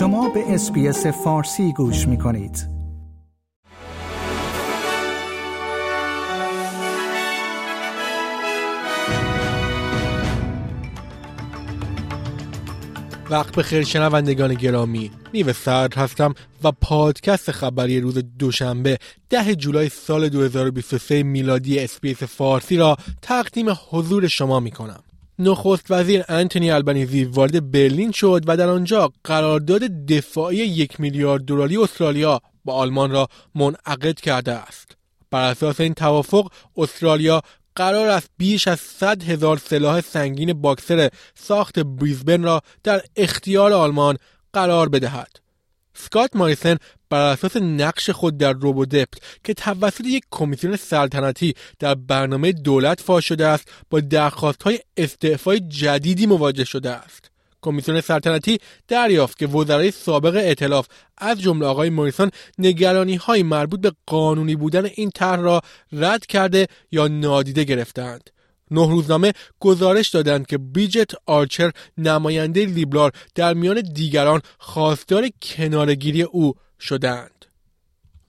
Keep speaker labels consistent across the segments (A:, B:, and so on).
A: شما به SBS فارسی گوش می کنید.
B: وقت به خیر شنوندگان گرامی نیو سرد هستم و پادکست خبری روز دوشنبه ده جولای سال 2023 میلادی SBS فارسی را تقدیم حضور شما می کنم. نخست وزیر انتونی البنیزی وارد برلین شد و در آنجا قرارداد دفاعی یک میلیارد دلاری استرالیا با آلمان را منعقد کرده است. بر اساس این توافق استرالیا قرار است بیش از 100 هزار سلاح سنگین باکسر ساخت بریزبن را در اختیار آلمان قرار بدهد. سکات ماریسن بر اساس نقش خود در روبودپت که توسط یک کمیسیون سلطنتی در برنامه دولت فاش شده است با درخواست های استعفای جدیدی مواجه شده است. کمیسیون سلطنتی دریافت که وزرای سابق ائتلاف از جمله آقای موریسون نگرانی های مربوط به قانونی بودن این طرح را رد کرده یا نادیده گرفتند. نه روزنامه گزارش دادند که بریجت آرچر نماینده لیبرال در میان دیگران خواستار کنارگیری او شدند.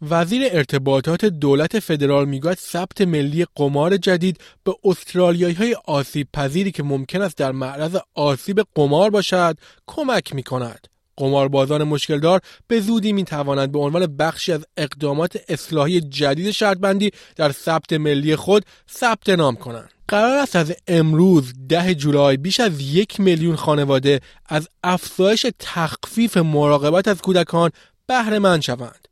B: وزیر ارتباطات دولت فدرال می‌گوید ثبت ملی قمار جدید به استرالیایی های آسیب پذیری که ممکن است در معرض آسیب قمار باشد کمک می کند. قماربازان مشکلدار به زودی می توانند به عنوان بخشی از اقدامات اصلاحی جدید شرطبندی در ثبت ملی خود ثبت نام کنند. قرار است از امروز ده جولای بیش از یک میلیون خانواده از افزایش تخفیف مراقبت از کودکان بهره مند شوند.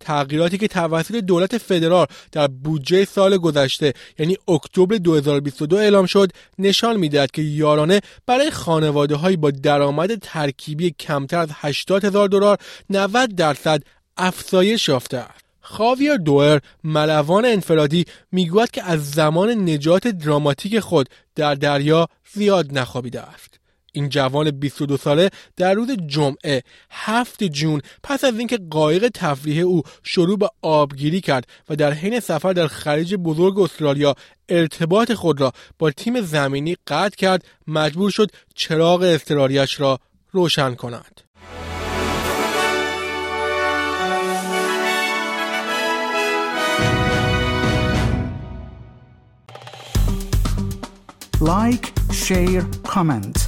B: تغییراتی که توسط دولت فدرال در بودجه سال گذشته یعنی اکتبر 2022 اعلام شد نشان می‌دهد که یارانه برای خانواده هایی با درآمد ترکیبی کمتر از 80 هزار دلار 90 درصد افزایش یافته است. خاویر دوئر ملوان انفرادی می‌گوید که از زمان نجات دراماتیک خود در دریا زیاد نخوابیده است. این جوان 22 ساله در روز جمعه 7 جون پس از اینکه قایق تفریح او شروع به آبگیری کرد و در حین سفر در خلیج بزرگ استرالیا ارتباط خود را با تیم زمینی قطع کرد مجبور شد چراغ اضطراریش را روشن کند.
A: like، share، comment.